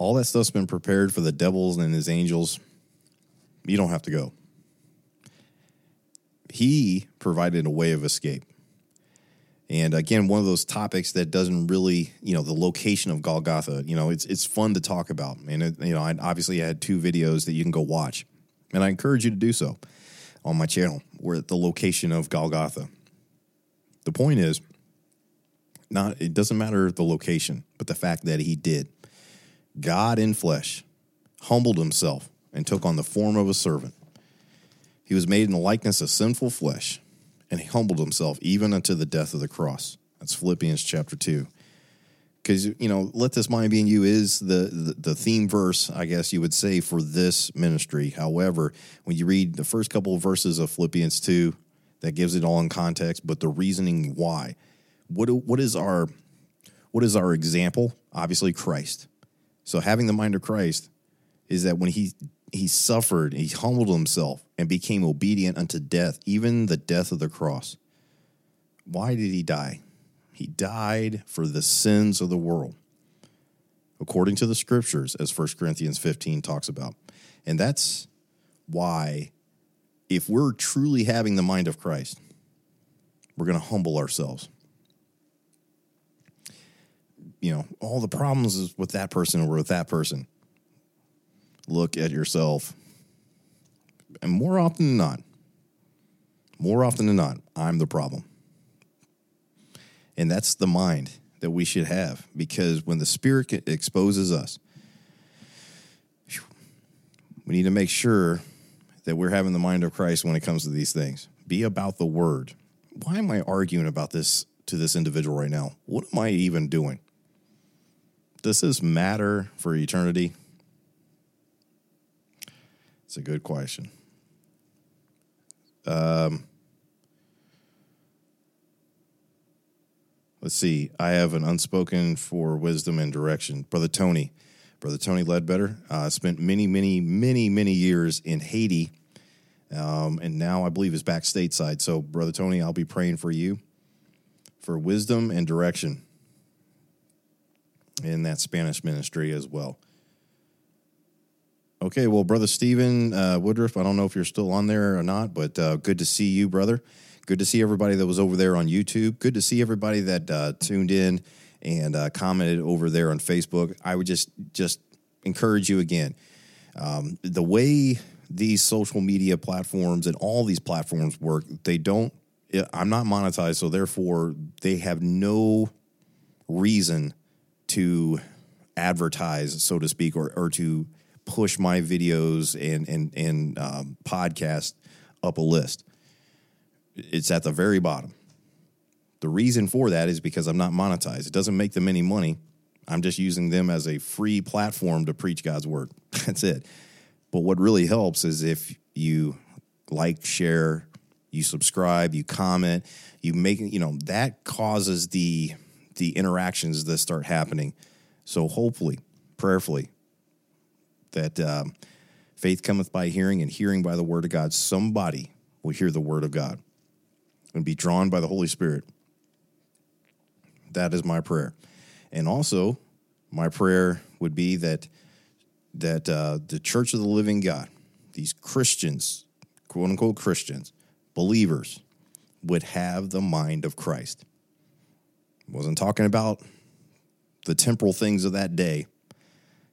all that stuff's been prepared for the devils and his angels. You don't have to go. He provided a way of escape. And again, one of those topics that doesn't really, you know, the location of Golgotha, you know, it's it's fun to talk about. And, it, you know, I obviously had two videos that you can go watch. And I encourage you to do so on my channel, where the location of Golgotha. The point is, not it doesn't matter the location, but the fact that he did. God in flesh, humbled himself and took on the form of a servant. He was made in the likeness of sinful flesh, and he humbled himself even unto the death of the cross. That's Philippians chapter 2. Because, you know, let this mind be in you is the, the, the theme verse, I guess you would say, for this ministry. However, when you read the first couple of verses of Philippians 2, that gives it all in context, but the reasoning why. What, what is our what is our example? Obviously, Christ. So having the mind of Christ is that when he he suffered, he humbled himself and became obedient unto death, even the death of the cross. Why did he die? He died for the sins of the world, according to the scriptures, as 1 Corinthians 15 talks about. And that's why, if we're truly having the mind of Christ, we're going to humble ourselves you know, all the problems with that person or with that person. Look at yourself. And more often than not, more often than not, I'm the problem. And that's the mind that we should have because when the Spirit exposes us, we need to make sure that we're having the mind of Christ when it comes to these things. Be about the word. Why am I arguing about this to this individual right now? What am I even doing? Does this matter for eternity? It's a good question. Um, let's see. I have an unspoken for wisdom and direction. Brother Tony, Brother Tony Ledbetter, uh, spent many, many, many, many years in Haiti, um, and now I believe is back stateside. So, Brother Tony, I'll be praying for you for wisdom and direction in that Spanish ministry as well. Okay, well, Brother Stephen uh, Woodruff, I don't know if you're still on there or not, but uh, good to see you, brother. Good to see everybody that was over there on YouTube. Good to see everybody that uh, tuned in and uh, commented over there on Facebook. I would just just encourage you again. Um, the way these social media platforms and all these platforms work, they don't. I'm not monetized, so therefore they have no reason to advertise, so to speak, or, or to push my videos and and and um, podcast up a list. It's at the very bottom. The reason for that is because I'm not monetized. It doesn't make them any money. I'm just using them as a free platform to preach God's word. That's it. But what really helps is if you like, share, you subscribe, you comment, you make you know that causes the the interactions that start happening. So hopefully, prayerfully, that um, faith cometh by hearing and hearing by the word of God. Somebody will hear the word of God and be drawn by the Holy Spirit. That is my prayer. And also, my prayer would be that that uh, the Church of the Living God, these Christians, quote unquote Christians, believers, would have the mind of Christ. Wasn't talking about the temporal things of that day.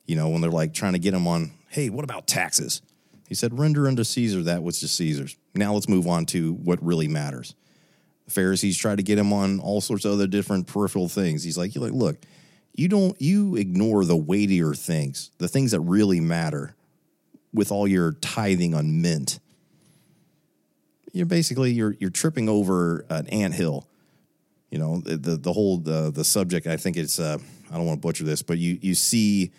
You know, when they're like trying to get him on, hey, what about taxes? He said, render unto Caesar that which is Caesar's. Now let's move on to what really matters. The Pharisees tried to get him on all sorts of other different peripheral things. He's like, like, look, you don't you ignore the weightier things, the things that really matter with all your tithing on mint. You're basically you're you're tripping over an ant hill you know the the, whole the, the subject i think it's uh, i don't want to butcher this but you you see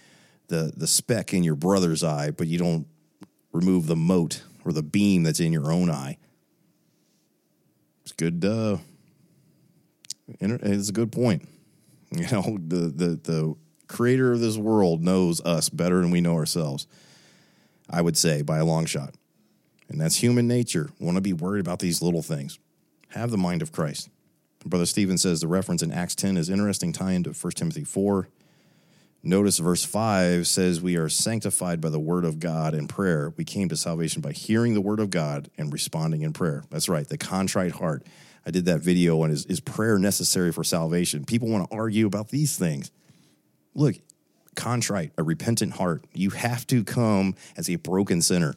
the the speck in your brother's eye but you don't remove the mote or the beam that's in your own eye. It's good uh it's a good point. You know the the the creator of this world knows us better than we know ourselves i would say by a long shot. And that's human nature. Want to be worried about these little things. Have the mind of christ Brother Stephen says the reference in Acts 10 is interesting tie into 1 Timothy 4. Notice verse 5 says, We are sanctified by the word of God and prayer. We came to salvation by hearing the word of God and responding in prayer. That's right, the contrite heart. I did that video on is, is prayer necessary for salvation? People want to argue about these things. Look, contrite, a repentant heart. You have to come as a broken sinner.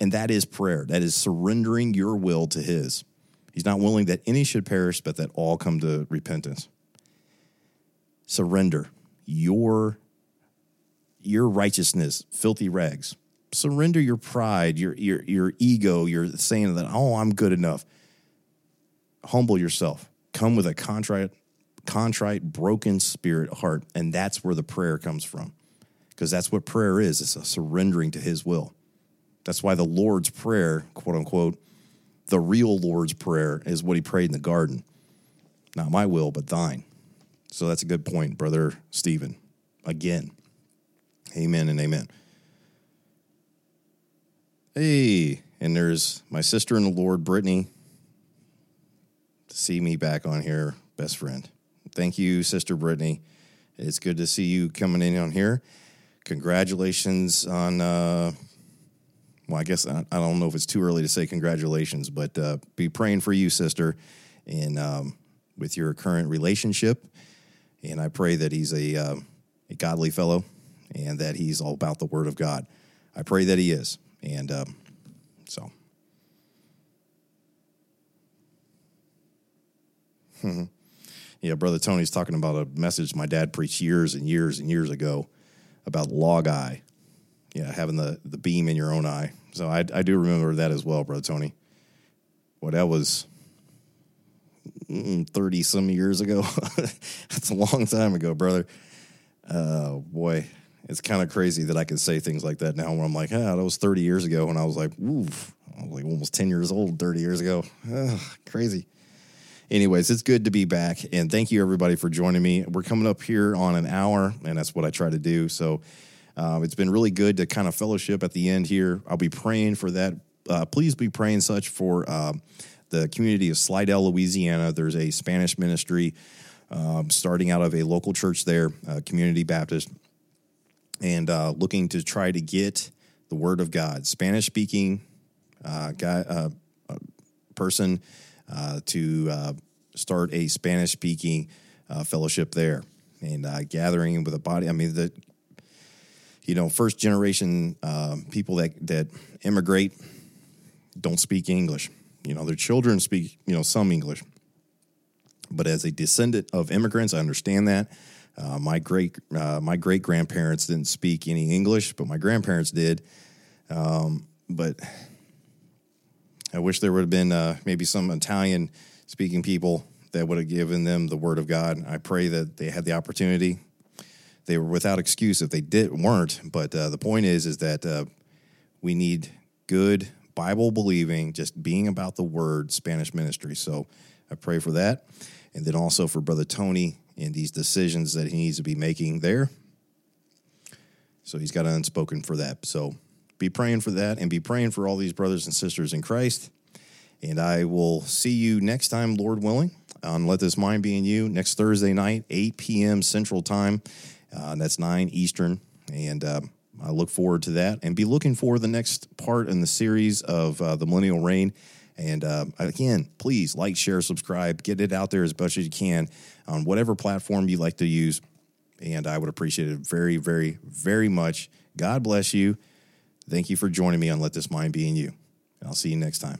And that is prayer. That is surrendering your will to His. He's not willing that any should perish, but that all come to repentance. Surrender your, your righteousness, filthy rags, surrender your pride, your your your ego, your saying that oh I'm good enough. Humble yourself. Come with a contrite, contrite, broken spirit heart, and that's where the prayer comes from, because that's what prayer is. It's a surrendering to His will. That's why the Lord's prayer, quote unquote, the real Lord's prayer is what He prayed in the garden. Not my will, but thine. So that's a good point, brother Stephen. Again, amen and amen. Hey, and there's my sister in the Lord, Brittany. To see me back on here, best friend. Thank you, Sister Brittany. It's good to see you coming in on here. Congratulations on, uh, well, I guess I, don't know if it's too early to say congratulations, but uh, be praying for you, sister, and um, with your current relationship. And I pray that he's a, uh, a godly fellow and that he's all about the Word of God. I pray that he is. And um, so. yeah, Brother Tony's talking about a message my dad preached years and years and years ago about log eye. Yeah, having the, the beam in your own eye. So I, I do remember that as well, Brother Tony. Well, that was 30 mm, some years ago. That's a long time ago, brother. Oh, boy it's kind of crazy that I can say things like that now when I'm like, ah, that was 30 years ago. And I was like, oof, I was like almost 10 years old 30 years ago. Ugh, crazy. Anyways, it's good to be back. And thank you, everybody, for joining me. We're coming up here on an hour, and that's what I try to do. So uh, it's been really good to kind of fellowship at the end here. I'll be praying for that. Uh, please be praying such for uh, the community of Slidell, Louisiana. There's a Spanish ministry um, starting out of a local church there, Community Baptist and uh, looking to try to get the Word of God, Spanish speaking uh, guy, uh, uh person, uh, to uh, start a Spanish speaking fellowship there and gathering with a body. I mean, the you know first generation people that that immigrate don't speak English. You know, their children speak you know some English, but as a descendant of immigrants, I understand that. Uh, my great uh, my great grandparents didn't speak any English, but my grandparents did. Um, but I wish there would have been uh, maybe some Italian speaking people that would have given them the word of God. I pray that they had the opportunity. They were without excuse if they did weren't. But uh, the point is, is that uh, we need good Bible believing, just being about the word Spanish ministry. So I pray for that, and then also for Brother Tony and these decisions that he needs to be making there. So he's got an unspoken for that. So be praying for that and be praying for all these brothers and sisters in Christ. And I will see you next time, Lord willing, on Let This Mind Be in You next Thursday night, 8 p.m. Central Time. Uh, that's 9 Eastern. And uh, I look forward to that and be looking for the next part in the series of uh, the Millennial Reign. And uh, again, please like, share, subscribe, get it out there as much as you can on whatever platform you like to use. And I would appreciate it very, very, very much. God bless you. Thank you for joining me on Let This Mind Be in You. I'll see you next time.